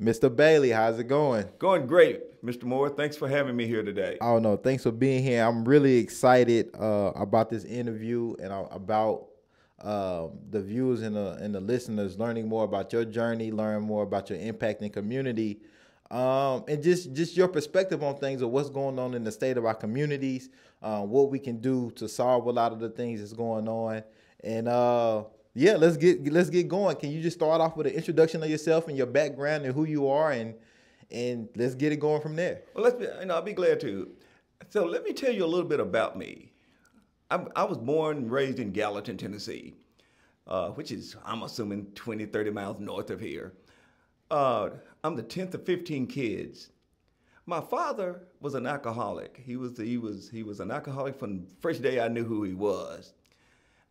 Mr. Bailey, how's it going? Going great, Mr. Moore. Thanks for having me here today. Oh no, thanks for being here. I'm really excited uh, about this interview and uh, about uh, the viewers and the and the listeners learning more about your journey, learn more about your impact in community, um, and just just your perspective on things of what's going on in the state of our communities, uh, what we can do to solve a lot of the things that's going on, and uh, yeah, let's get let's get going. Can you just start off with an introduction of yourself and your background and who you are, and and let's get it going from there. Well, let's be, you know, I'll be glad to. So let me tell you a little bit about me. I, I was born and raised in Gallatin, Tennessee, uh, which is I'm assuming 20, 30 miles north of here. Uh, I'm the 10th of 15 kids. My father was an alcoholic. He was he was he was an alcoholic from the first day I knew who he was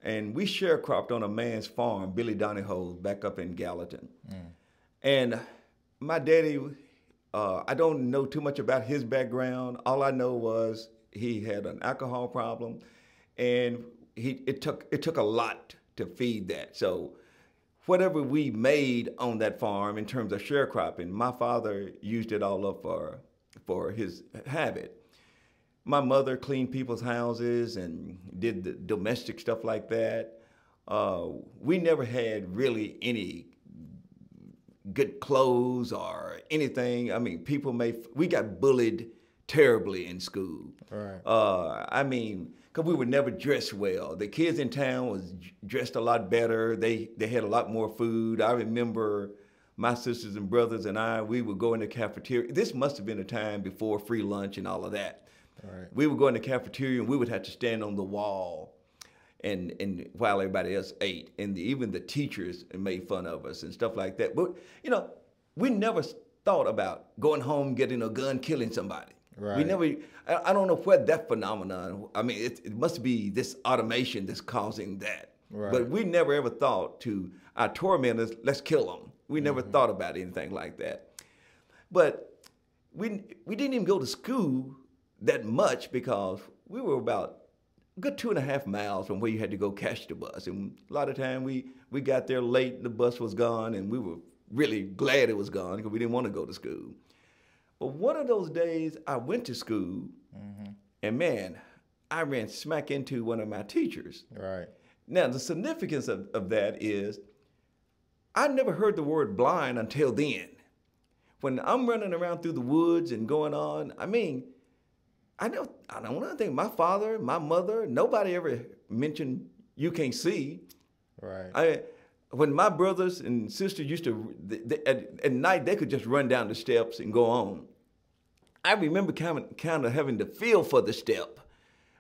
and we sharecropped on a man's farm, Billy Donahoe, back up in Gallatin. Mm. And my daddy, uh, I don't know too much about his background. All I know was he had an alcohol problem, and he it took it took a lot to feed that. So whatever we made on that farm in terms of sharecropping, my father used it all up for for his habit my mother cleaned people's houses and did the domestic stuff like that. Uh, we never had really any good clothes or anything. I mean, people may we got bullied terribly in school. Right. Uh, I mean, because we were never dressed well. The kids in town was dressed a lot better. They they had a lot more food. I remember my sisters and brothers and I, we would go in the cafeteria. This must have been a time before free lunch and all of that. Right. We would go in the cafeteria and we would have to stand on the wall and and while everybody else ate. And the, even the teachers made fun of us and stuff like that. But you know, we never thought about going home, getting a gun, killing somebody. Right. We never. I, I don't know where that phenomenon. I mean, it, it must be this automation that's causing that. Right. But we never ever thought to our tormentors, let's kill them. We never mm-hmm. thought about anything like that. But we we didn't even go to school that much because we were about a good two and a half miles from where you had to go catch the bus. And a lot of time we, we got there late, the bus was gone, and we were really glad it was gone because we didn't want to go to school. But one of those days I went to school, mm-hmm. and man, I ran smack into one of my teachers. Right. Now, the significance of, of that is I never heard the word blind until then. When I'm running around through the woods and going on, I mean, I don't, I don't want to think my father, my mother, nobody ever mentioned you can't see. Right. I, when my brothers and sisters used to, they, they, at, at night, they could just run down the steps and go on. I remember kind of, kind of having to feel for the step,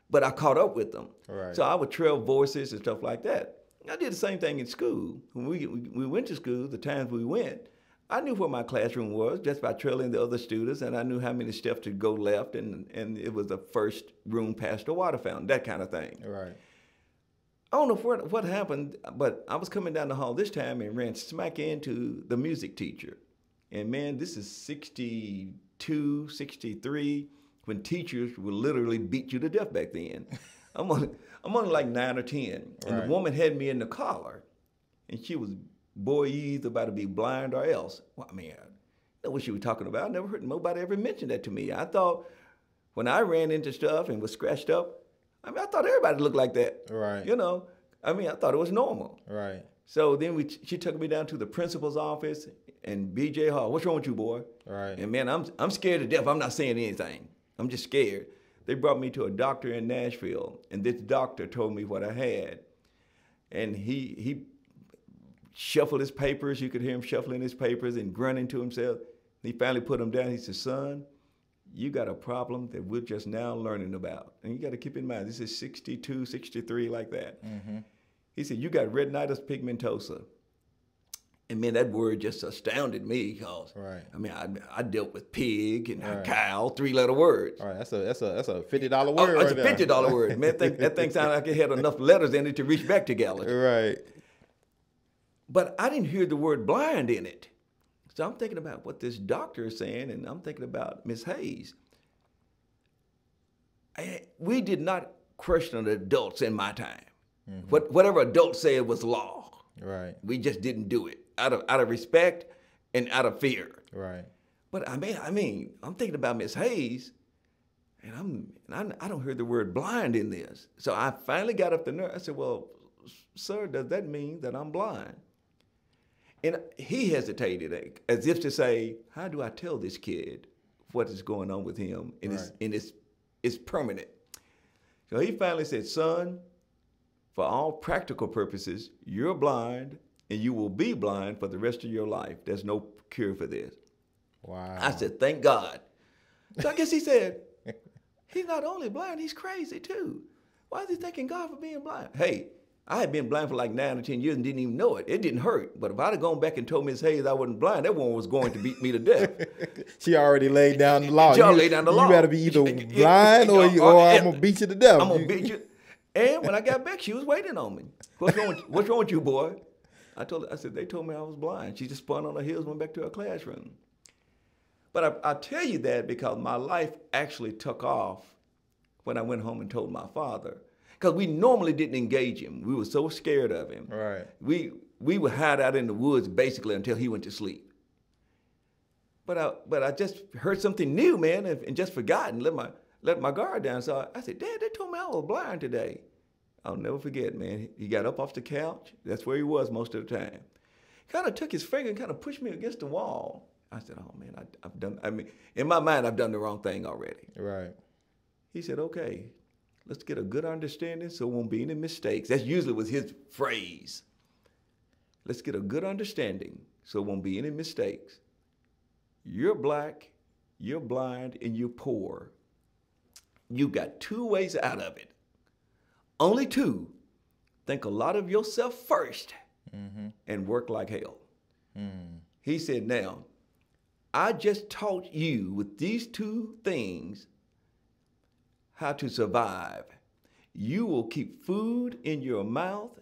but I caught up with them. Right. So I would trail voices and stuff like that. I did the same thing in school. When we, we went to school, the times we went, I knew where my classroom was just by trailing the other students, and I knew how many steps to go left, and, and it was the first room past the water fountain, that kind of thing. Right. I don't know what, what happened, but I was coming down the hall this time and ran smack into the music teacher. And man, this is 62, 63, when teachers would literally beat you to death back then. I'm only, I'm only like nine or 10. And right. the woman had me in the collar, and she was boy, you either about to be blind or else. Well, I mean, I know what she was talking about. I never heard nobody ever mention that to me. I thought when I ran into stuff and was scratched up, I mean, I thought everybody looked like that. Right. You know, I mean, I thought it was normal. Right. So then we, she took me down to the principal's office and B.J. Hall. What's wrong with you, boy? Right. And man, I'm I'm scared to death. I'm not saying anything. I'm just scared. They brought me to a doctor in Nashville, and this doctor told me what I had, and he he shuffled his papers. You could hear him shuffling his papers and grunting to himself. He finally put them down. He said, Son, you got a problem that we're just now learning about. And you got to keep in mind, this is 62, 63, like that. Mm-hmm. He said, You got retinitis pigmentosa. And man, that word just astounded me because Right. I mean, I, I dealt with pig and Right. cow, three letter words. All right, that's a that's a that's a fifty dollar Oh, word. it's a right there. fifty dollar word. Man, that thing, that thing sounded like it had enough letters in it to reach back to Gallatin. Right. But I didn't hear the word blind in it. So I'm thinking about what this doctor is saying, and I'm thinking about Miss Hayes. I- we did not question adults in my time. Mm-hmm. What, whatever adults said was law. Right. We just didn't do it out of out of respect and out of fear. Right. But I mean, I mean, I'm thinking about Miss Hayes, and I'm and I, I don't hear the word blind in this. So I finally got up the nerve. I said, "Well, sir, does that mean that I'm blind?" And he hesitated, as if to say, "How do I tell this kid what is going on with him? And it's and it's it's permanent." So he finally said, "Son, for all practical purposes, you're blind, and you will be blind for the rest of your life. There's no cure for this." Wow. I said, thank God. So I guess he said, he's not only blind, he's crazy too. Why is he thanking God for being blind? Hey, I had been blind for like nine or 10 years and didn't even know it. It didn't hurt. But if I'd have gone back and told Miss Hayes I wasn't blind, that woman was going to beat me to death. she already laid down the law. She already You- laid down the you law. better be either It- it- blind or, you, or I'm gonna beat you to death. I'm going to beat you. And when I got back, she was waiting on me. What's wrong with, what's wrong with you, boy? I told her, I said, they told me I was blind. She just spun on her heels, and went back to her classroom. But I, I tell you that because my life actually took off when I went home and told my father. Because we normally didn't engage him. We were so scared of him. Right. We we would hide out in the woods basically until he went to sleep. But I but I just heard something new, man, and, and just forgotten. Let my let my guard down. So I, I said, Dad, they told me I was blind today. I'll never forget, man. He got up off the couch. That's where he was most of the time. Kind of took his finger and kind of pushed me against the wall. I said, Oh man, I, I've done. I mean, in my mind, I've done the wrong thing already. Right. He said, okay, let's get a good understanding so won't be any mistakes. That's usually was his phrase. Let's get a good understanding so won't be any mistakes. You're black, you're blind, and you're poor. You got two ways out of it. Only two. Think a lot of yourself 1st mm-hmm. and work like hell. Mm. He said, now, I just taught you with these two things how to survive. You will keep food in your mouth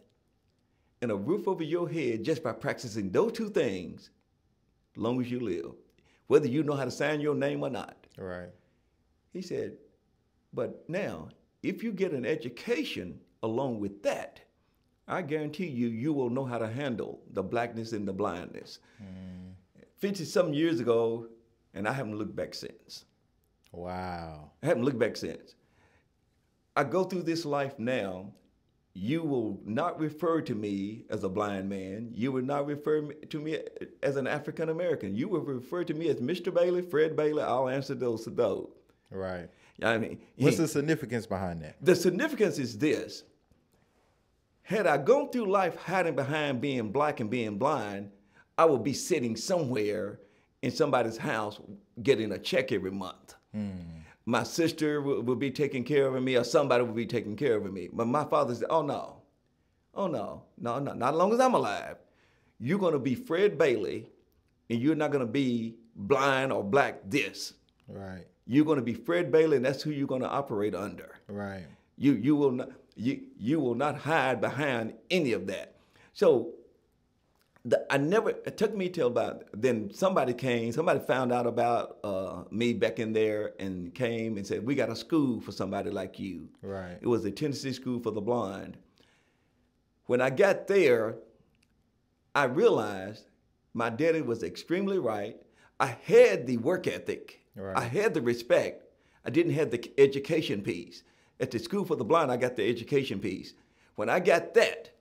and a roof over your head just by practicing those two things as long as you live, whether you know how to sign your name or not. Right. He said, but now, if you get an education along with that, I guarantee you, you will know how to handle the blackness and the blindness. Hmm. 50 some years ago, and I haven't looked back since. Wow. I haven't looked back since. I go through this life now. You will not refer to me as a blind man. You will not refer to me as an African American. You will refer to me as Mr. Bailey, Fred Bailey. I'll answer those to those. Right. I mean, What's he- the significance behind that? the significance is this. Had I gone through life hiding behind being black and being blind, I would be sitting somewhere in somebody's house getting a check every month. Hmm. My sister will, would be taking care of me, or somebody will be taking care of me. But my father said, Oh, no. Oh, no. No, no. Not as long as I'm alive. You're going to be Fred Bailey, and you're not going to be blind or black this. Right. You're going to be Fred Bailey, and that's who you're going to operate under. Right. You you will not you you will not hide behind any of that. So the, I never it took me till about then somebody came somebody found out about uh, me back in there and came and said we got a school for somebody like you. Right. It was the Tennessee School for the Blind. When I got there, I realized my daddy was extremely right. I had the work ethic. Right. I had the respect. I didn't have the education piece. At the School for the Blind, I got the education piece. When I got that,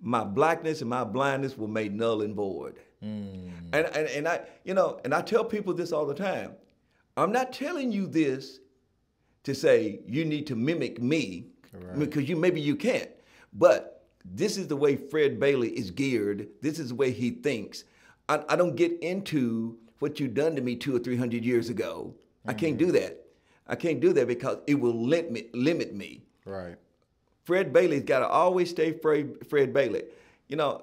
my blackness and my blindness were made null and void. Hmm. And, and, and I, you know, and I tell people this all the time. I'm not telling you this to say you need to mimic me Right. because you maybe you can't. But this is the way Fred Bailey is geared. This is the way he thinks. I, I don't get into what you done to me two or three hundred years ago. I can't hmm. do that. I can't do that because it will limit me. Limit me. Right. Fred Bailey's got to always stay Fred, Fred Bailey. You know,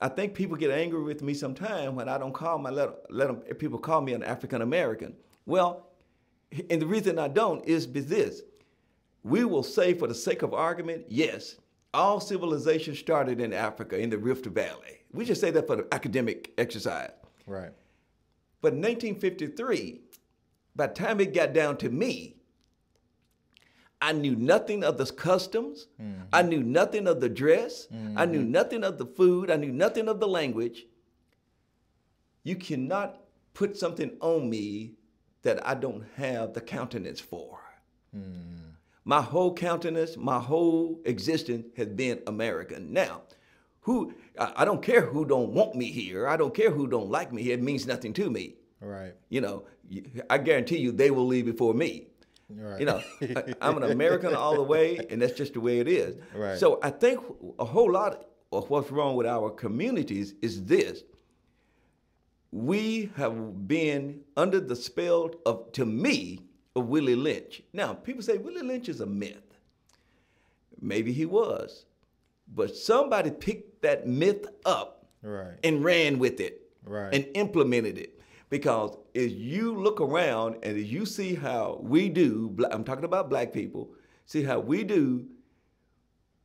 I think people get angry with me sometimes when I don't call my let, let them, people call me an African American. Well, and the reason I don't is this. We will say for the sake of argument, yes, all civilization started in Africa in the Rift Valley. We just say that for the academic exercise. Right. But in 1953, by the time it got down to me, I knew nothing of the customs. Mm-hmm. I knew nothing of the dress. Mm-hmm. I knew nothing of the food. I knew nothing of the language. You cannot put something on me that I don't have the countenance for. Mm. My whole countenance, my whole existence has been American. Now, who I don't care who don't want me here. I don't care who don't like me here. It means nothing to me. Right. You know, I guarantee you they will leave before me. Right. You know, I'm an American all the way, and that's just the way it is. Right. So I think a whole lot of what's wrong with our communities is this. We have been under the spell of, to me, of Willie Lynch. Now, people say Willie Lynch is a myth. Maybe he was. But somebody picked that myth up right. and ran with it right. and implemented it. Because as you look around and as you see how we do, I'm talking about black people, see how we do,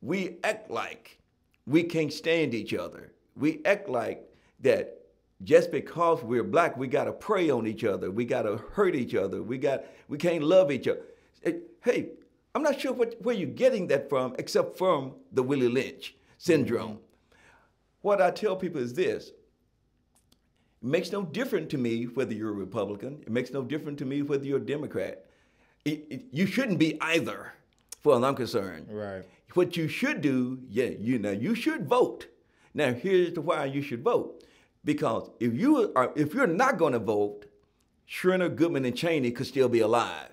we act like we can't stand each other. We act like that just because we're black, we gotta prey on each other. We gotta hurt each other. We got we can't love each other. Hey, I'm not sure what, where you're getting that from, except from the Willie Lynch syndrome. Mm-hmm. What I tell people is this it makes no difference to me whether you're a Republican. It makes no difference to me whether you're a Democrat. It, it, you shouldn't be either, far as I'm concerned. Right. What you should do, yeah, you know, you should vote. Now, here's the why you should vote. Because if you are, if you're not going to vote, Schwerner, Goodman, and Cheney could still be alive.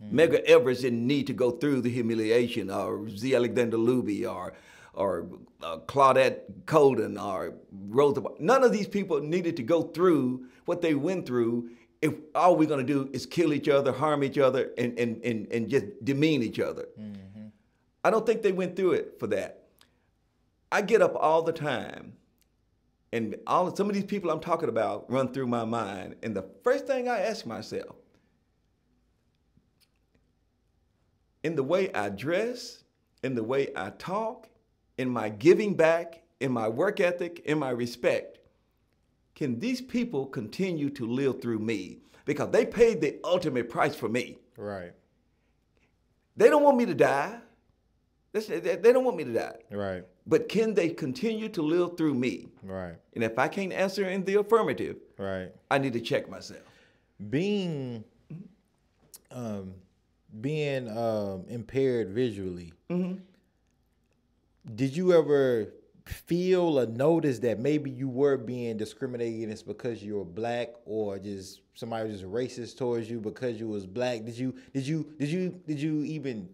Mm. Medgar Evers didn't need to go through the humiliation, or Z. Alexander Looby, or or uh, Claudette Colvin or Rosa. None of these people needed to go through what they went through if all we're going to do is kill each other, harm each other, and, and, and, and just demean each other. Mm-hmm. I don't think they went through it for that. I get up all the time, and all some of these people I'm talking about run through my mind, and the first thing I ask myself, in the way I dress, in the way I talk, in my giving back, in my work ethic, in my respect, can these people continue to live through me? Because they paid the ultimate price for me. Right. They don't want me to die. They don't want me to die. Right. But can they continue to live through me? Right. And if I can't answer in the affirmative, right, I need to check myself. Being, um, being um, impaired visually. Mm-hmm did you ever feel or notice that maybe you were being discriminated against because you were black or just somebody was just racist towards you because you was black? Did you did you did you did you even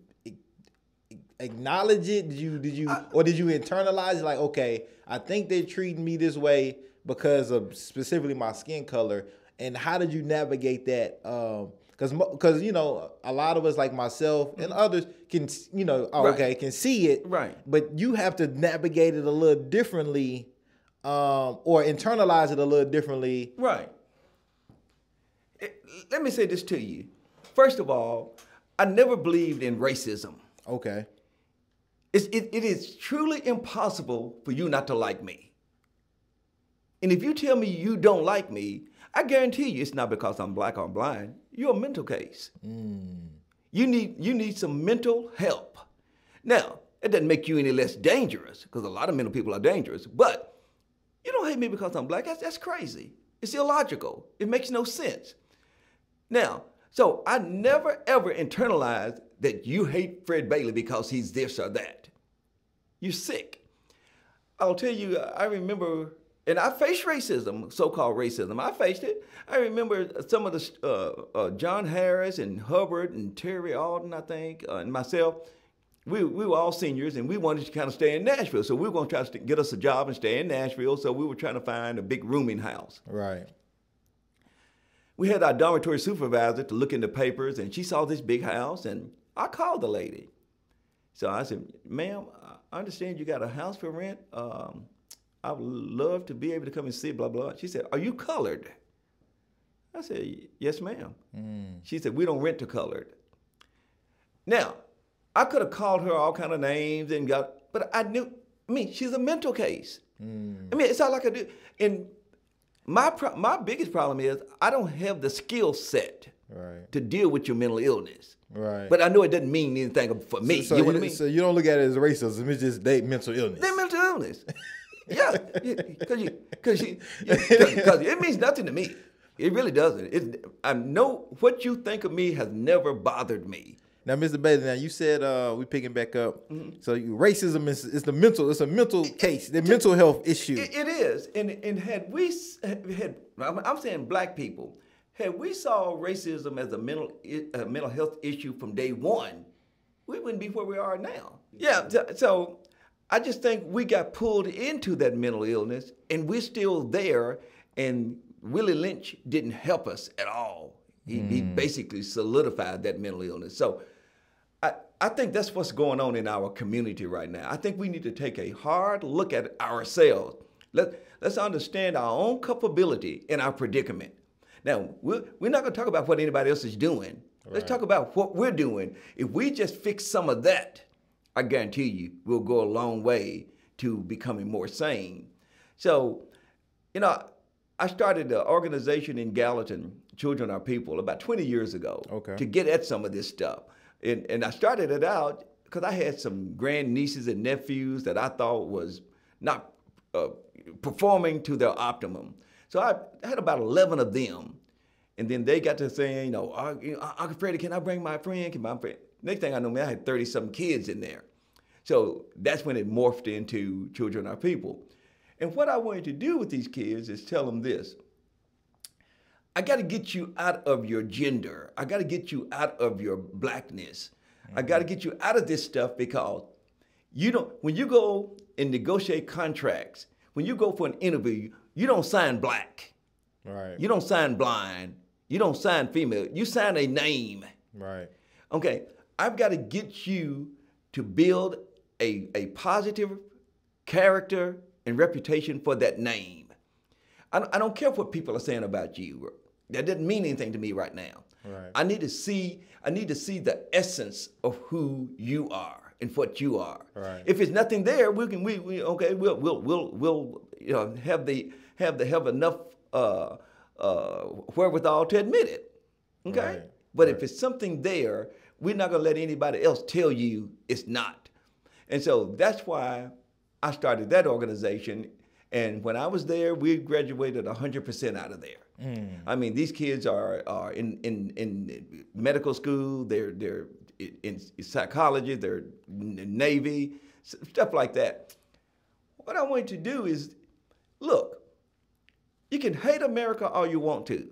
acknowledge it? Did you did you I, or did you internalize it? Like okay i think they're treating me this way because of specifically my skin color. And how did you navigate that um, because because you know a lot of us like myself and mm-hmm. others can you know oh, right. okay can see it right. but you have to navigate it a little differently um, or internalize it a little differently. Right. It, let me say this to you. First of all i never believed in racism. Okay. It's, it, it is truly impossible for you not to like me. And if you tell me you don't like me I guarantee you it's not because I'm black or blind. You're a mental case. Mm. You need you need some mental help. Now, it doesn't make you any less dangerous, because a lot of mental people are dangerous, but you don't hate me because I'm black. That's, that's crazy. It's illogical. It makes no sense. Now, so I never ever internalized that you hate Fred Bailey because he's this or that. You're sick. I'll tell you, I remember and I faced racism, so-called racism. I faced it. I remember some of the uh, uh, John Harris and Hubbard and Terry Alden, I think, uh, and myself. We, we were all seniors, and we wanted to kind of stay in Nashville. So we were going to try to get us a job and stay in Nashville. So we were trying to find a big rooming house. Right. We had our dormitory supervisor to look in the papers, and she saw this big house, and I called the lady. So I said, "Ma'am, I understand you got a house for rent. Um, I would love to be able to come and see blah blah. She said, "Are you colored?" I said, "Yes, ma'am." Mm. She said, "We don't rent to colored." Now, I could have called her all kind of names and got, but I knew. I mean, she's a mental case. Mm. I mean, it's all like I could do. And my pro- my biggest problem is I don't have the skill set right. to deal with your mental illness. Right. But I know it doesn't mean anything for me. So, so you know what I mean? So you don't look at it as racism. It's just they mental illness. They mental illness. yeah, because you, because you, because it means nothing to me. It really doesn't. It, I know what you think of me has never bothered me. Now, Mr. Bailey, now you said uh, we picking back up. Mm-hmm. So you, racism is, is the mental. It's a mental case. The mental health issue. it, it is. And and had we had, I'm saying black people, had we saw racism as a mental a mental health issue from day one, we wouldn't be where we are now. Yeah. So I just think we got pulled into that mental illness, and we're still there. And Willie Lynch didn't help us at all. He, mm. he basically solidified that mental illness. So I, I think that's what's going on in our community right now. I think we need to take a hard look at ourselves. Let, let's understand our own culpability in our predicament. Now, we're, we're not going to talk about what anybody else is doing. Right. Let's talk about what we're doing. If we just fix some of that, I guarantee you we'll go a long way to becoming more sane. So, you know, I started an organization in Gallatin, Children Are People, about 20 years ago okay. to get at some of this stuff. And, and I started it out because I had some grand nieces and nephews that I thought was not uh, performing to their optimum. So I had about 11 of them. And then they got to saying, you know, Uncle Freddie, can I bring my friend? Can my friend? Next thing I know, man, I had 30 some kids in there. So that's when it morphed into Children Are People. And what I wanted to do with these kids is tell them this I got to get you out of your gender. I got to get you out of your blackness. Mm-hmm. I got to get you out of this stuff because you don't, when you go and negotiate contracts, when you go for an interview, you don't sign black. Right. You don't sign blind. You don't sign female. You sign a name. Right. Okay. I've got to get you to build a, a positive character and reputation for that name. I, I don't care what people are saying about you. That doesn't mean anything to me right now. Right. I need to see I need to see the essence of who you are and what you are. Right. If it's nothing there, we can we, we okay we'll we'll we'll we'll you know have the have the have enough uh, uh, wherewithal to admit it. Okay. Right. But if it's something there, we're not gonna let anybody else tell you it's not. And so that's why I started that organization. And when I was there, we graduated 100% out of there. Mm. I mean, these kids are are in in, in medical school. They're they're in psychology. They're in Navy, stuff like that. What I want you to do is, look. You can hate America all you want to.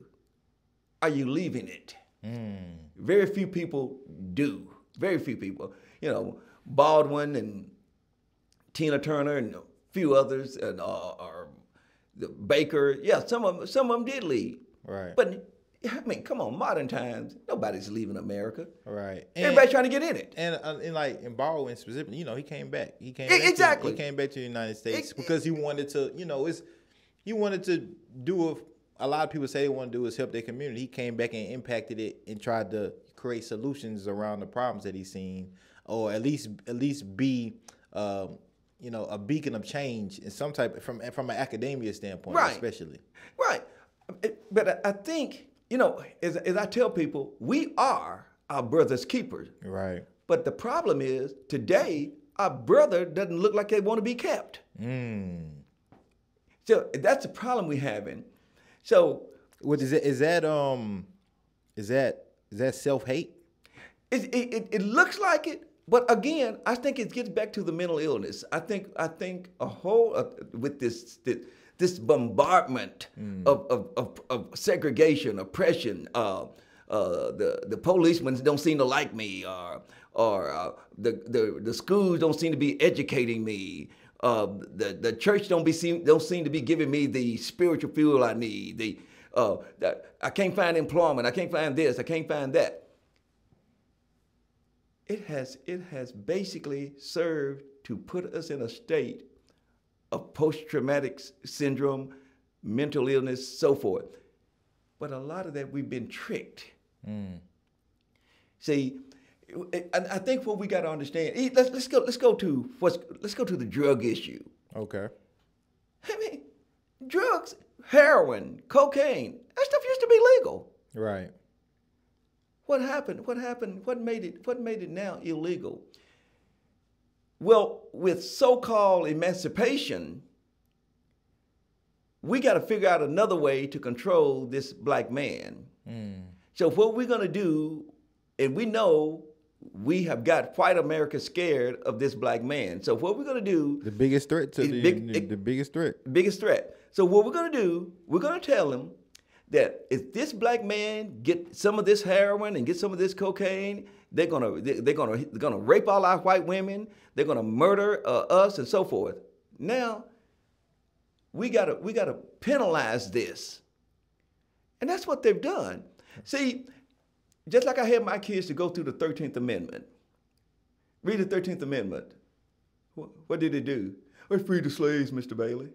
Are you leaving it? Mm. Very few people do. Very few people. You know, Baldwin and Tina Turner and a few others, and uh, or the Baker. Yeah, some of them, some of them did leave. Right. But I mean, come on, modern times, nobody's leaving America. Right. And, Everybody's trying to get in it. And, uh, and like in Baldwin specifically, you know, he came back. He came back exactly. To, he came back to the United States it, because he wanted to. You know, it's he wanted to do a. A lot of people say they want to do is help their community. He came back and impacted it and tried to create solutions around the problems that he's seen, or at least at least be. Um, you know, a beacon of change in some type from from an academia standpoint, right. especially. Right, but I think you know, as, as I tell people, we are our brother's keepers. Right. But the problem is today our brother doesn't look like they want to be kept. Mm. So that's the problem we're having. So what is it? Is that um, is that is that self hate? It, it, it looks like it, but again, I think it gets back to the mental illness. I think I think a whole uh, with this, this this bombardment mm. of, of, of, of, segregation, oppression. Uh, uh, the the policemen don't seem to like me, or or uh, the, the the schools don't seem to be educating me. Uh, the the church don't be seem don't seem to be giving me the spiritual fuel I need. The, uh, the I can't find employment. I can't find this. I can't find that it has it has basically served to put us in a state of post-traumatic syndrome, mental illness, so forth. But a lot of that we've been tricked. Mm. See, I think what we got to understand. Let's let's go let's go to what's let's go to the drug issue. Okay. I mean, drugs, heroin, cocaine, that stuff used to be legal. Right. What happened? What happened? What made it? What made it now illegal? Well, with so-called emancipation, we got to figure out another way to control this black man. Mm. So what we're gonna do, and we know we have got white America scared of this black man. So what we're gonna do? The biggest threat to the, big, the, the biggest threat. Biggest threat. So what we're gonna do? We're gonna tell him that if this black man get some of this heroin and get some of this cocaine, they're gonna they're gonna they're gonna rape all our white women. They're gonna murder uh, us and so forth. Now, we gotta we gotta penalize this, and that's what they've done. See, just like I had my kids to go through the Thirteenth Amendment. Read the Thirteenth Amendment. What, did it do? It freed the slaves, Mr. Bailey.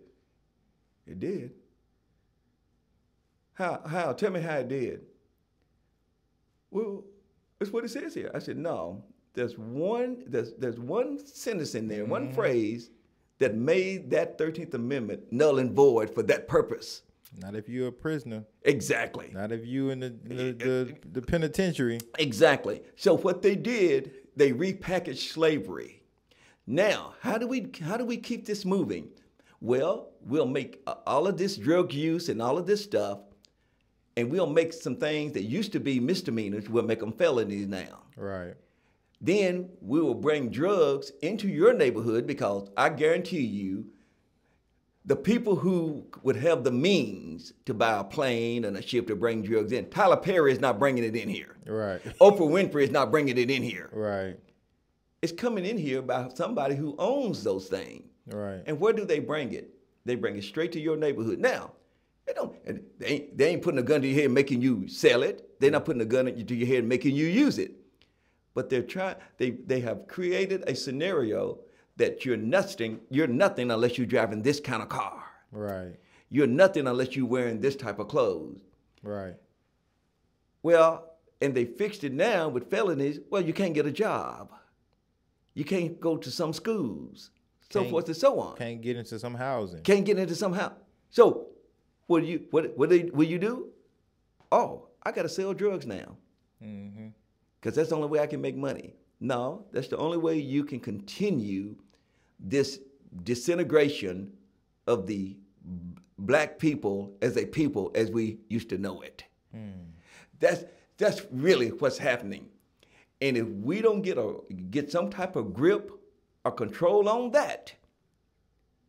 It did. How? How? Tell me how it did. Well, that's what it says here. I said, no. There's one. There's there's one sentence in there, mm-hmm. one phrase that made that Thirteenth Amendment null and void for that purpose. Not if you're a prisoner. Exactly. Not if you in the the, eh, the eh, the penitentiary. Exactly. So what they did, they repackaged slavery. Now, how do we how do we keep this moving? Well, we'll make uh, all of this drug use and all of this stuff and we'll make some things that used to be misdemeanors, we'll make them felonies now. Right. Then we will bring drugs into your neighborhood because I guarantee you, the people who would have the means to buy a plane and a ship to bring drugs in, Tyler Perry is not bringing it in here. Right. Oprah Winfrey is not bringing it in here. Right. It's coming in here by somebody who owns those things. Right. And where do they bring it? They bring it straight to your neighborhood. Now, they don't. They ain't, they ain't putting a gun to your head making you sell it. They're not putting a gun to your head making you use it. But they're trying. They they have created a scenario that you're nothing. You're nothing unless you're driving this kind of car. Right. You're nothing unless you're wearing this type of clothes. Right. Well, and they fixed it now with felonies. Well, you can't get a job. You can't go to some schools, so can't, forth and so on. Can't get into some housing. Can't get into some house. So what do you what what do, will you do? Oh, I got to sell drugs now. Because mm-hmm. that's the only way I can make money. No, that's the only way you can continue this disintegration of the black people as a people as we used to know it. Mm. That's that's really what's happening. And if we don't get a get some type of grip or control on that,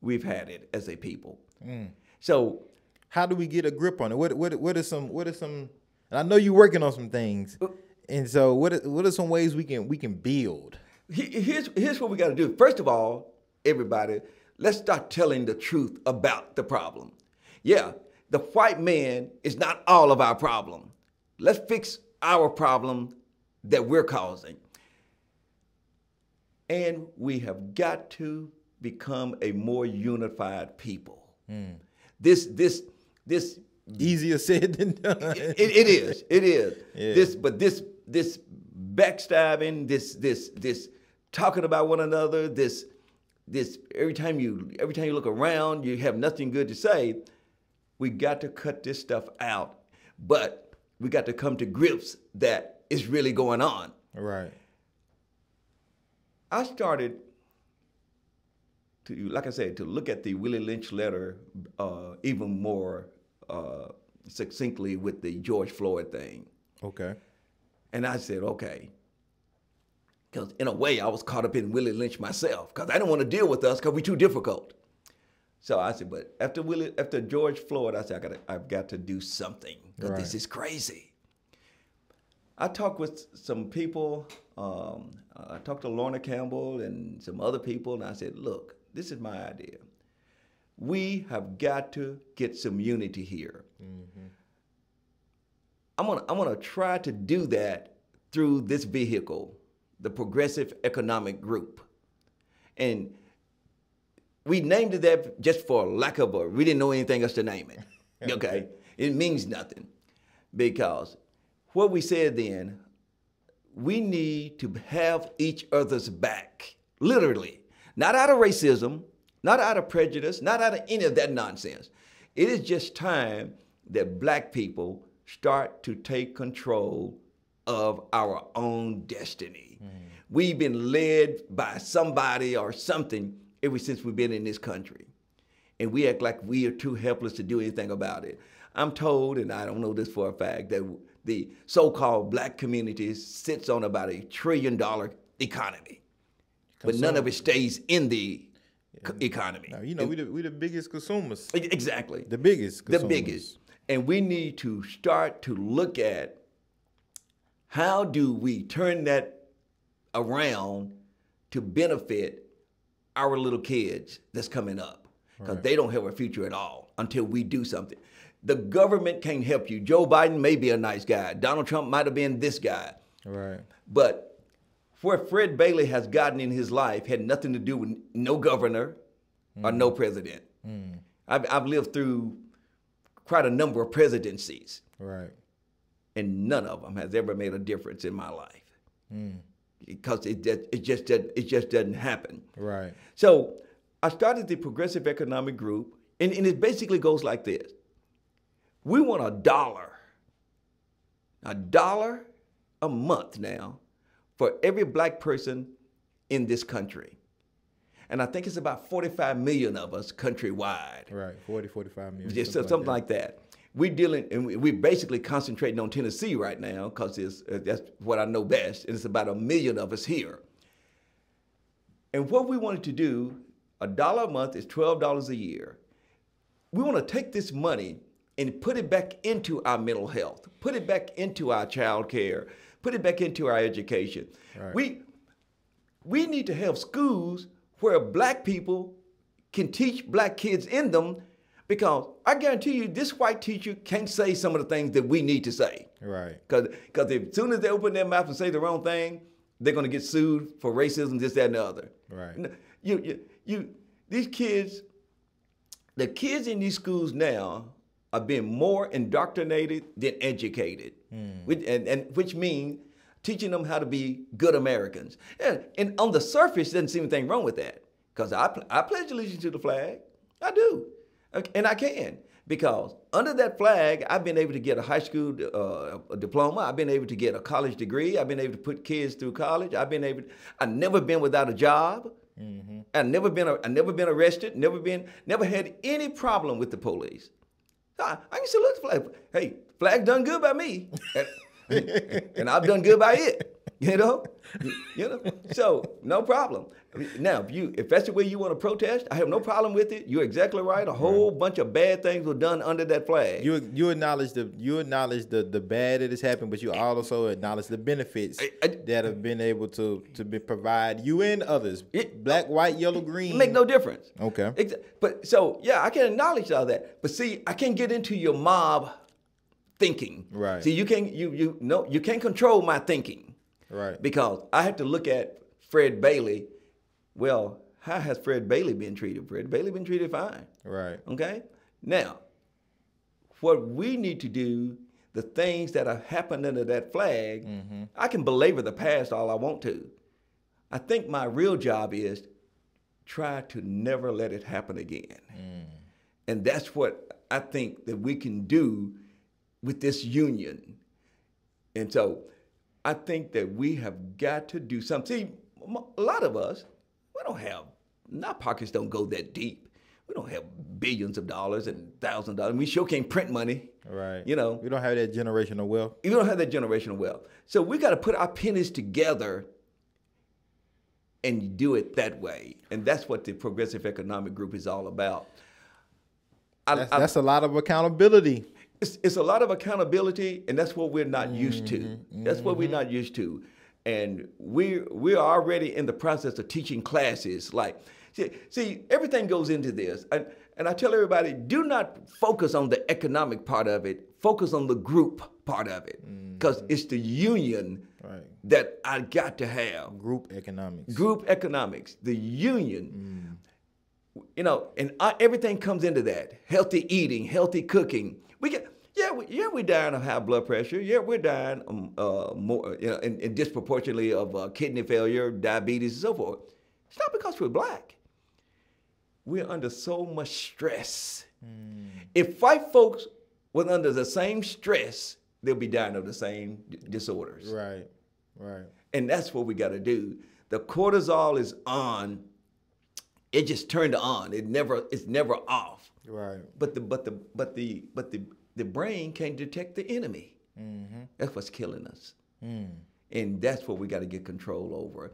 we've had it as a people. Mm. So how do we get a grip on it? What what what are some what are some? And I know you're working on some things, uh, and so what what are some ways we can we can build? Here's here's what we got to do. First of all, everybody, let's start telling the truth about the problem. Yeah, the white man is not all of our problem. Let's fix our problem that we're causing. And we have got to become a more unified people. Mm. This this this easier said than done. it, it is. It is. Yeah. This, but this, this backstabbing, this, this, this talking about one another, this, this every time you, every time you look around, you have nothing good to say. We got to cut this stuff out, but we got to come to grips that it's really going on. Right. I started to, like I said, to look at the Willie Lynch letter uh, even more uh, succinctly with the George Floyd thing. Okay. And I said, okay. Because in a way, I was caught up in Willie Lynch myself because I didn't want to deal with us because we're too difficult. So I said, but after Willie, after George Floyd, I said, I gotta, I've got to do something because right. this is crazy. I talked with some people. Um, I talked to Lorna Campbell and some other people, and I said, look, this is my idea we have got to get some unity here. Mm-hmm. I'm gonna I'm gonna try to do that through this vehicle, the Progressive Economic Group, and we named it that just for lack of a, we didn't know anything else to name it. okay? It means nothing because what we said then, we need to have each other's back, literally, not out of racism, not out of prejudice, not out of any of that nonsense. It is just time that black people start to take control of our own destiny. Mm. We've been led by somebody or something ever since we've been in this country. And we act like we are too helpless to do anything about it. I'm told, and I don't know this for a fact, that the so-called black community sits on about a trillion dollar economy. But none of it stays in the yeah. economy. Now, you know, we the, we the biggest consumers. Exactly. The biggest consumers. The biggest. And we need to start to look at how do we turn that around to benefit our little kids that's coming up because right. they don't have a future at all until we do something. The government can't help you. Joe Biden may be a nice guy. Donald Trump might have been this guy. Right. But where Fred Bailey has gotten in his life had nothing to do with no governor mm. or no president. Mm. I've, I've lived through quite a number of presidencies. Right. And none of them has ever made a difference in my life. Mm. Because it, it, just, it just doesn't happen. Right. So I started the Progressive Economic Group, and, and it basically goes like this we want a dollar, a dollar a month now for every black person in this country. And I think it's about 45 million of us countrywide. Right, 40, 45 million. Just something, something like, that. like that. We're dealing, and we're basically concentrating on Tennessee right now because uh, that's what I know best. And it's about a million of us here. And what we wanted to do, a dollar a month is $12 a year. We want to take this money and put it back into our mental health, put it back into our child care, put it back into our education. Right. We, we need to have schools where black people can teach black kids in them because I guarantee you this white teacher can't say some of the things that we need to say. Right. Because as soon as they open their mouth and say the wrong thing, they're going to get sued for racism, this, that, and the other. Right. You, you, you, these kids, the kids in these schools now are being more indoctrinated than educated, mm. which, and, and which means teaching them how to be good Americans. And, and on the surface, doesn't seem anything wrong with that because I, I pledge allegiance to the flag. I do. And I can because under that flag, I've been able to get a high school uh, a diploma. I've been able to get a college degree. I've been able to put kids through college. I've been able. To, I've never been without a job. Mm-hmm. I've never been. I've never been arrested. Never been. Never had any problem with the police. I, I can salute the flag. Hey, flag done good by me, and, and I've done good by it. You know, you know. So no problem. Now, if you if that's the way you want to protest, I have no problem with it. You're exactly right. A whole right. bunch of bad things were done under that flag. You you acknowledge the you acknowledge the the bad that has happened, but you also acknowledge the benefits I, I, that have been able to to be provide you and others. It, Black, white, yellow, green. Make no difference. Okay. But so yeah, I can acknowledge all that. But see, I can't get into your mob thinking. Right. See, you can't you you no you can't control my thinking. Right. Because I have to look at Fred Bailey. Well, how has Fred Bailey been treated? Fred Bailey been treated fine. Right. Okay. Now, what we need to do, the things that have happened under that flag, mm-hmm. I can belabor the past all I want to. I think my real job is try to never let it happen again. Mm. And that's what I think that we can do with this union. And so I think that we have got to do something. See, a lot of us, we don't have, our pockets don't go that deep. We don't have billions of dollars and thousands of dollars. We sure can't print money. Right. You know. We don't have that generational wealth. We don't have that generational wealth. So we got to put our pennies together and do it that way. And that's what the Progressive Economic Group is all about. I, that's, I, that's a lot of accountability it's, it's a lot of accountability, and that's what we're not used to. Mm-hmm. That's what we're mm-hmm. not used to. And we're, we're already in the process of teaching classes. Like, see, see everything goes into this. And, and I tell everybody do not focus on the economic part of it, focus on the group part of it. Because mm-hmm. it's the union right. that I got to have. Group economics. Group economics, the union. Mm. you know, and I, everything comes into that: healthy eating, healthy cooking. We get, yeah, we, yeah, we're dying of high blood pressure. Yeah, we're dying um, uh, more, you know, and, and disproportionately of uh, kidney failure, diabetes, and so forth. It's not because we're black. We're under so much stress. Mm. If white folks were under the same stress, they'll be dying of the same disorders. Right, right. And that's what we got to do. The cortisol is on it just turned on. It never it's never off. Right. But the but the but the but the the brain can't detect the enemy. Mm-hmm. That's what's killing us. Mm. And that's what we got to get control over.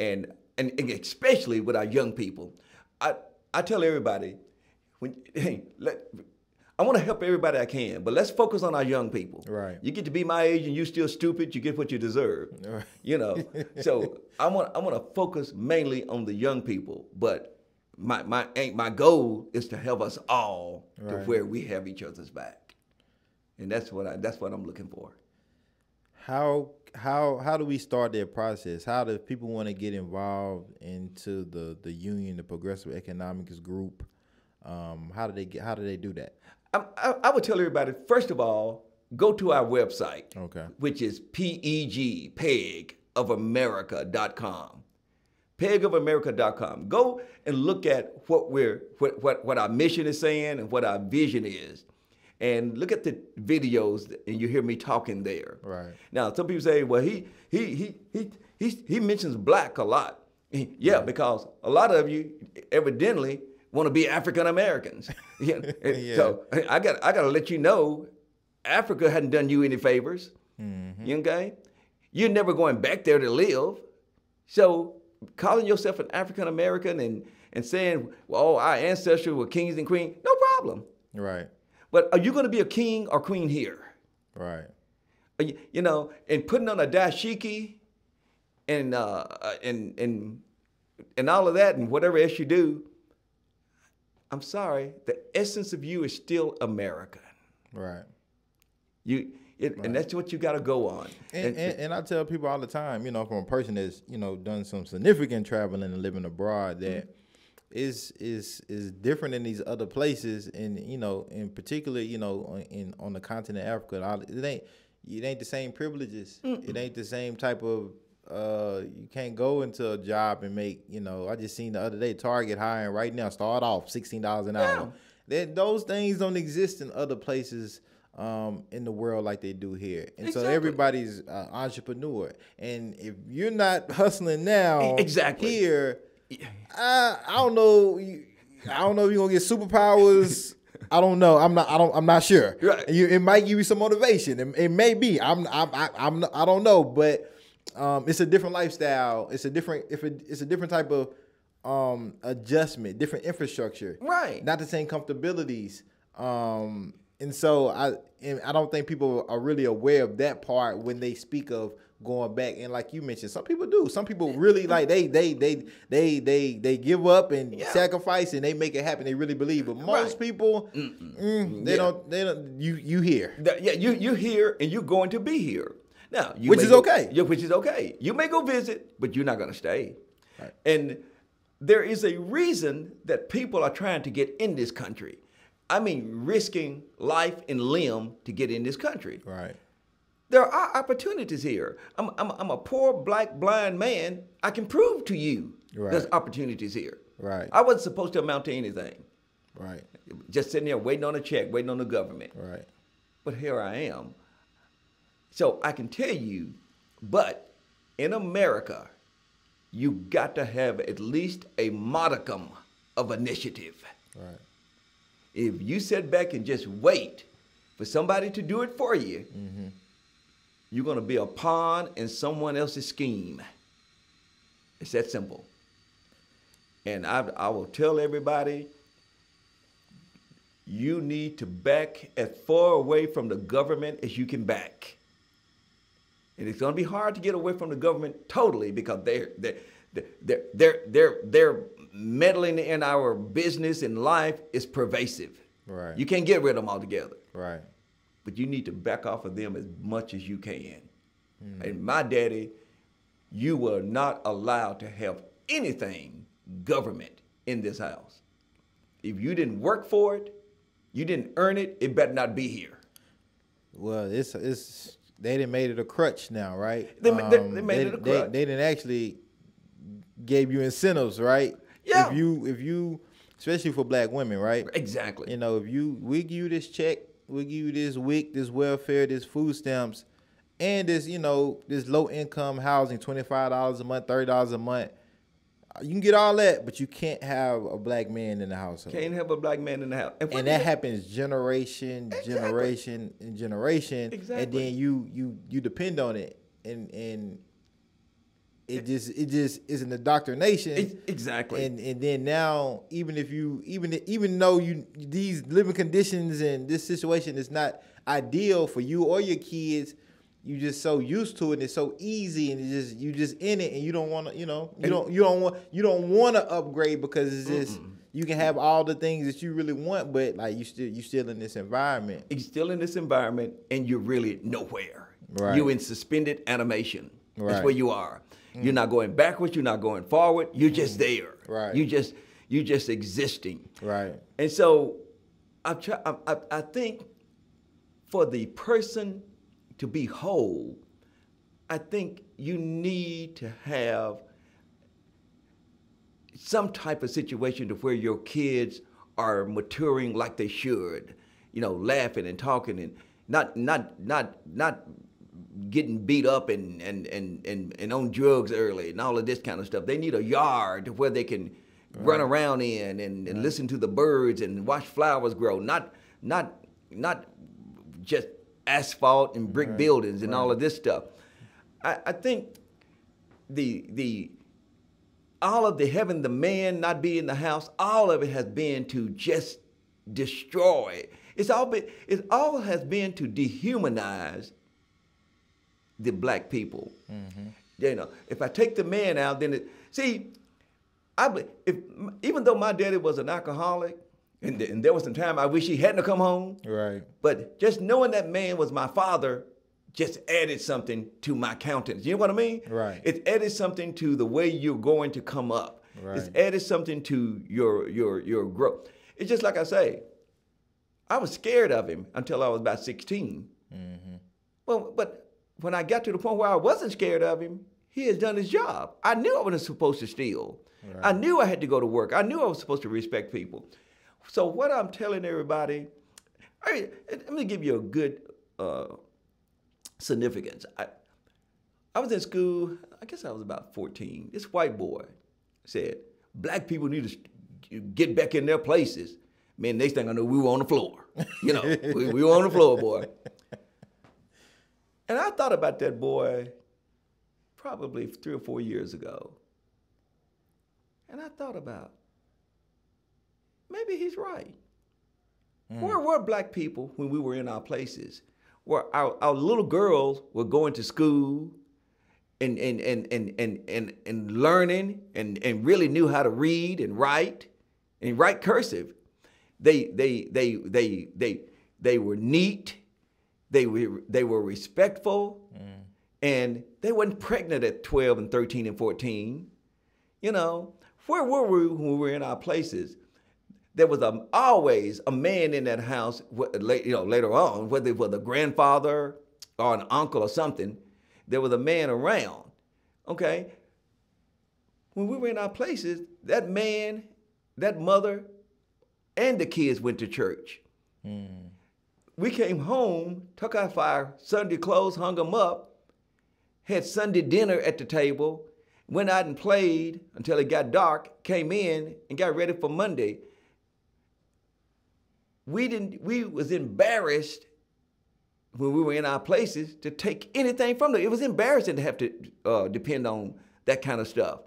And, and and especially with our young people. I I tell everybody when hey, let I want to help everybody I can, but let's focus on our young people. Right. You get to be my age and you still stupid, you get what you deserve. Right. You know. so I want I want to focus mainly on the young people, but my my my goal is to help us all right. to where we have each other's back, and that's what I that's what I'm looking for. How how how do we start that process? How do people want to get involved into the the union, the Progressive Economics Group? Um, how do they get? How do they do that? I, I, I would tell everybody first of all, go to our website, okay, which is peg peg of America.com pegofamerica.com. Go and look at what we're what, what, what our mission is saying and what our vision is. And look at the videos and you hear me talking there. Right. Now some people say, well, he he he he he, he mentions black a lot. Yeah, right. because a lot of you evidently want to be African Americans. yeah. So I got I got to let you know, Africa hadn't done you any favors. Mm-hmm. Okay, you're never going back there to live. So calling yourself an African American and and saying, "Well, our ancestors were kings and queens," no problem. Right. But are you going to be a king or queen here? Right. You, you, know, and putting on a dashiki, and uh, and and and all of that, and whatever else you do. I'm sorry, the essence of you is still American. Right. You it, right. And that's what you got to go on. And, and, and, and, I tell people all the time, you know, from a person that's you know done some significant traveling and living abroad, that mm-hmm. is is is different in these other places, and you know, in particular, you know, in on the continent of Africa, it ain't it ain't the same privileges. Mm-mm. It ain't the same type of. Uh, you can't go into a job and make. You know, I just seen the other day Target hiring right now. Start off sixteen dollars an hour. Yeah. That those things don't exist in other places um, in the world like they do here. And exactly. so everybody's uh, entrepreneur. And if you're not hustling now exactly. here, I, I don't know. I don't know if you're gonna get superpowers. I don't know. I'm not. I don't. I'm not sure. Right. You, it might give you some motivation. It, it may be. I'm. I'm. I, I'm. I don't know. But um, it's a different lifestyle. It's a different. If it, it's a different type of um, adjustment, different infrastructure. Right. Not the same comfortabilities. Um, and so I and I don't think people are really aware of that part when they speak of going back. And like you mentioned, some people do. Some people really like they they they they they they give up and yeah. sacrifice and they make it happen. They really believe. But most right. people, mm, they yeah. don't. They don't. You you here? Yeah, you you here and you're going to be here now. which is go, okay. Yeah, which is okay. You may go visit, but you're not going to stay. Right. And there is a reason that people are trying to get in this country I mean, risking life and limb to get in this country. Right. There are opportunities here. I'm, I'm, I'm a poor black blind man. I can prove to you right. there's opportunities here. Right. I wasn't supposed to amount to anything. Right. Just sitting there waiting on a check, waiting on the government. Right. But here I am. So I can tell you, but in America, you got to have at least a modicum of initiative. Right. If you sit back and just wait for somebody to do it for you, mm-hmm. you're going to be a pawn in someone else's scheme. It's that simple. And I, I will tell everybody you need to back as far away from the government as you can back. And it's going to be hard to get away from the government totally because they're, they're, they're, they're, they're, they're meddling in our business and life is pervasive. Right. You can't get rid of them altogether. Right. But you need to back off of them as much as you can. Mm. And my daddy, you were not allowed to have anything government in this house. If you didn't work for it, you didn't earn it, it better not be here. Well, it's it's they didn't made it a crutch now, right? They ma- they- they made it a They, crutch. they didn't actually gave you incentives, right? Yeah. If you if you especially for black women, right? Exactly. You know, if you we give you this check, we give you this week, this welfare, this food stamps, and this, you know, this low income housing, twenty five dollars a month, thirty dollars a month. You can get all that, but you can't have a black man in the household. Can't have a black man in the house. what and that happens generation, Exactly. generation, and generation. Exactly. And then you you you depend on it, and and it just it just is an indoctrination. Ex- exactly. And and then now, even if you even even though you these living conditions and this situation is not ideal for you or your kids, you just so used to it. and It's so easy, and it's just you just in it, and you don't want to. You know, you don't you don't want you don't want to upgrade because it's just you can have all the things that you really want, but like you still you still in this environment. You're still in this environment and you're really nowhere. Right. You're in suspended animation. Right. That's where you are. You're not going backwards. You're not going forward. You're just there. Right. You just you just existing. Right. And so, I try. I, I, I think for the person to be whole, I think you need to have some type of situation to where your kids are maturing like they should, you know, laughing and talking and not not not not getting beat up and and and and, and on drugs early and all of this kind of stuff. They need a yard where they can run around in and, and listen to the birds and watch flowers grow. Not not not just asphalt and brick buildings and all of this stuff. I, I think the the all of the heaven, the man not be in the house, all of it has been to just destroy. It's all been it all has been to dehumanize the black people. You know, if I take the man out, then it see, I if even though my daddy was an alcoholic, and, and there was some time I wish he hadn't come home. Right. But just knowing that man was my father just added something to my countenance. You know what I mean? Right. It added something to the way you're going to come up. It's Right. added something to your your your growth. It's just like I say, I was scared of him until I was about 16. Mm-hmm. Well, but when I got to the point where I wasn't scared of him, he has done his job. I knew I wasn't supposed to steal. I knew I had to go to work. I knew I was supposed to respect people. So what I'm telling everybody, I, let me give you a good uh, significance. I, I was in school. I guess I was about 14. This white boy said, "Black people need to get back in their places." Man, next thing I knew, we were on the floor. You know, we, we were on the floor, boy. And I thought about that boy probably three or four years ago. And I thought about maybe he's right. Hmm. Where were black people when we were in our places? Where our, our little girls were going to school and and and and and and, and learning and, and really knew how to read and write and write cursive. They they they they they they were neat. They were they were respectful, mm. and they weren't pregnant at twelve and thirteen and fourteen. You know, where were we when we were in our places? There was a, always a man in that house. You know, later on, whether it was a grandfather or an uncle or something, there was a man around. Okay. When we were in our places, that man, that mother, and the kids went to church. Mm. We came home, took off our Sunday clothes, hung them up, had Sunday dinner at the table, went out and played until it got dark, came in and got ready for Monday. We didn't we was embarrassed when we were in our places to take anything from them. It was embarrassing to have to uh, depend on that kind of stuff.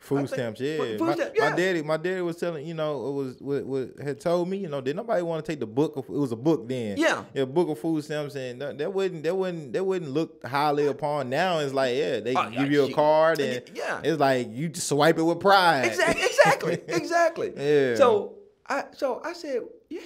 Food think- stamps, yeah. food my, stamp- my yeah. daddy, my daddy was telling, you know, it was what, what had told me, you know, did nobody want to take the book? Of, it was a book then, Yeah. a book of food stamps, and that, that wouldn't, that wouldn't, that wouldn't look highly upon. Now it's like, yeah, they Oh, yeah, give you a card, and Yeah. it's like you just swipe it with pride. Exactly, exactly, exactly. Yeah. So I so I said, yeah,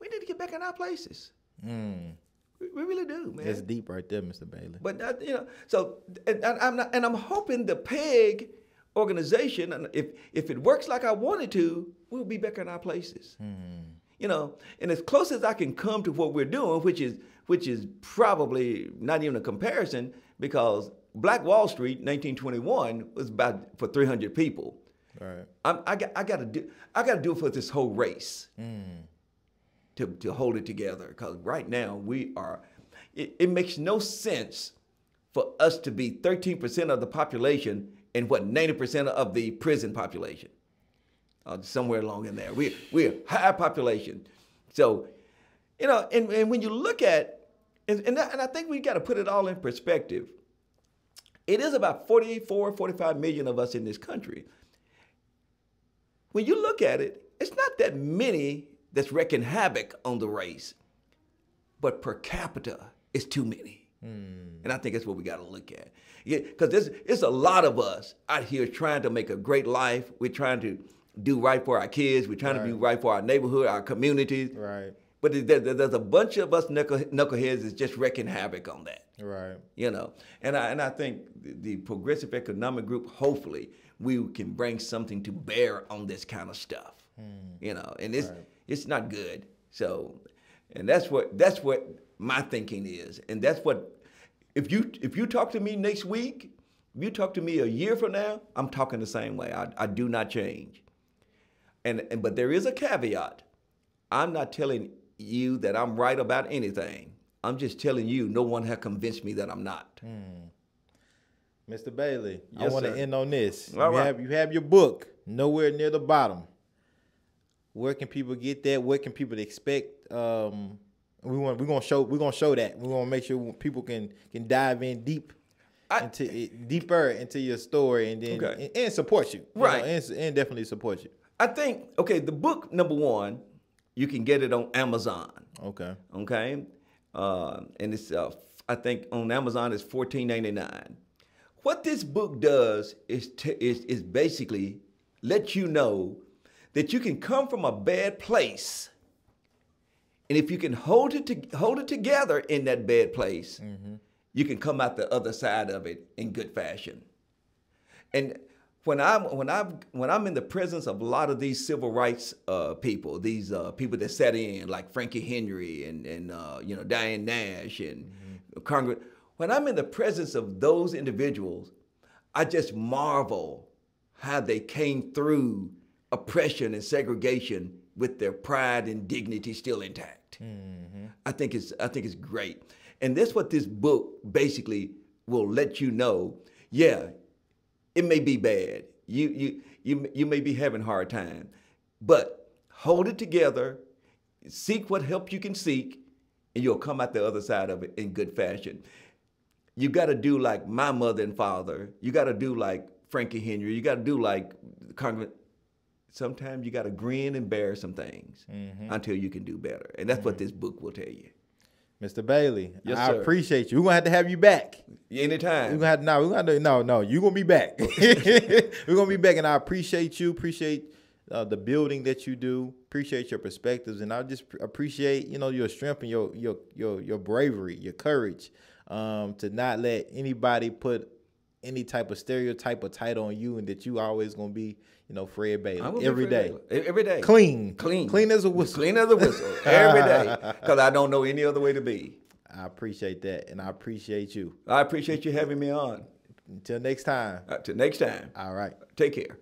we need to get back in our places. Mm, We, we really do, man. that's deep right there, Mr. Bailey. But that, you know, so and, and I'm not, and I'm hoping the peg organization, and if if it works like I wanted to, we'll be back in our places. Hmm. You know, and as close as I can come to what we're doing, which is which is probably not even a comparison, because Black Wall Street, 1921, was about for 300 people. Right. I'm, I got I got to do I got to do it for this whole race hmm. to to hold it together. Because right now we are, it, it makes no sense for us to be 13% of the population and what 90% of the prison population. Uh, somewhere along in there, we we're high population. So, you know, and, and when you look at and and, and I think we got to put it all in perspective. It is about 44, 45 million of us in this country when you look at it, it's not that many that's wreaking havoc on the race, but per capita, it's too many. Mm. And I think that's what we got to look at. Because there's it's a lot of us out here trying to make a great life. We're trying to do right for our kids. We're trying to do right for our neighborhood, our communities. Right. But there- there- there's a bunch of us knuckle, knuckleheads that's just wrecking havoc on that Right. you know and i and i think the, the progressive economic group hopefully we can bring something to bear on this kind of stuff hmm. you know and it's it's not good so and that's what that's what my thinking is and that's what if you if you talk to me next week if you talk to me a year from now i'm talking the same way i, I do not change and, and but there is a caveat i'm not telling you that i'm right about anything i'm just telling you no one has convinced me that i'm not Mr. Bailey, I want to end on this. All you, right. have, you have your book, Nowhere Near the Bottom. Where can people get that? What can people expect? Um, we want we're gonna show we're gonna show that. We want to make sure people can can dive in deep I- into it, deeper into your story and then Okay. and, and support you, you know, Right. and, and definitely support you. I think okay, the book number one, you can get it on Amazon. Okay. Okay, uh, and it's uh, I think on Amazon it's fourteen ninety nine. What this book does is, t- is is basically let you know that you can come from a bad place, and if you can hold it to, hold it together in that bad place, you can come out the other side of it in good fashion. And when I'm when I'm when I'm in the presence of a lot of these civil rights uh, people, these uh, people that sat in like Frankie Henry and and uh, you know Diane Nash and Congress, when I'm in the presence of those individuals, I just marvel how they came through oppression and segregation with their pride and dignity still intact. Mm-hmm. I think it's I think it's great, and that's what this book basically will let you know. Yeah, it may be bad. You you you you may be having a hard time, but hold it together. Seek what help you can seek, and you'll come out the other side of it in good fashion. You got to do like my mother and father. You got to do like Frankie Henry. You got to do like Congress. Sometimes you got to grin and bear some things until you can do better, and that's what this book will tell you. Mr. Bailey, Yes, I sir. appreciate you. We're gonna have to have you back. Anytime. We're gonna have no, we're gonna no, no. You're gonna be back. we're gonna be back, and I appreciate you. Appreciate uh, the building that you do. Appreciate your perspectives, and I just appreciate you know your strength and your your your your bravery, your courage, um, to not let anybody put any type of stereotype or title on you, and that you always gonna be you know Fred Bailey I will be every day. Bailey. Every day. Clean, Clean. clean as a whistle. Clean as a whistle. Every day. Because I don't know any other way to be. I appreciate that, and I appreciate you. I appreciate you having me on. Until next time. Till next time. All right. Take care.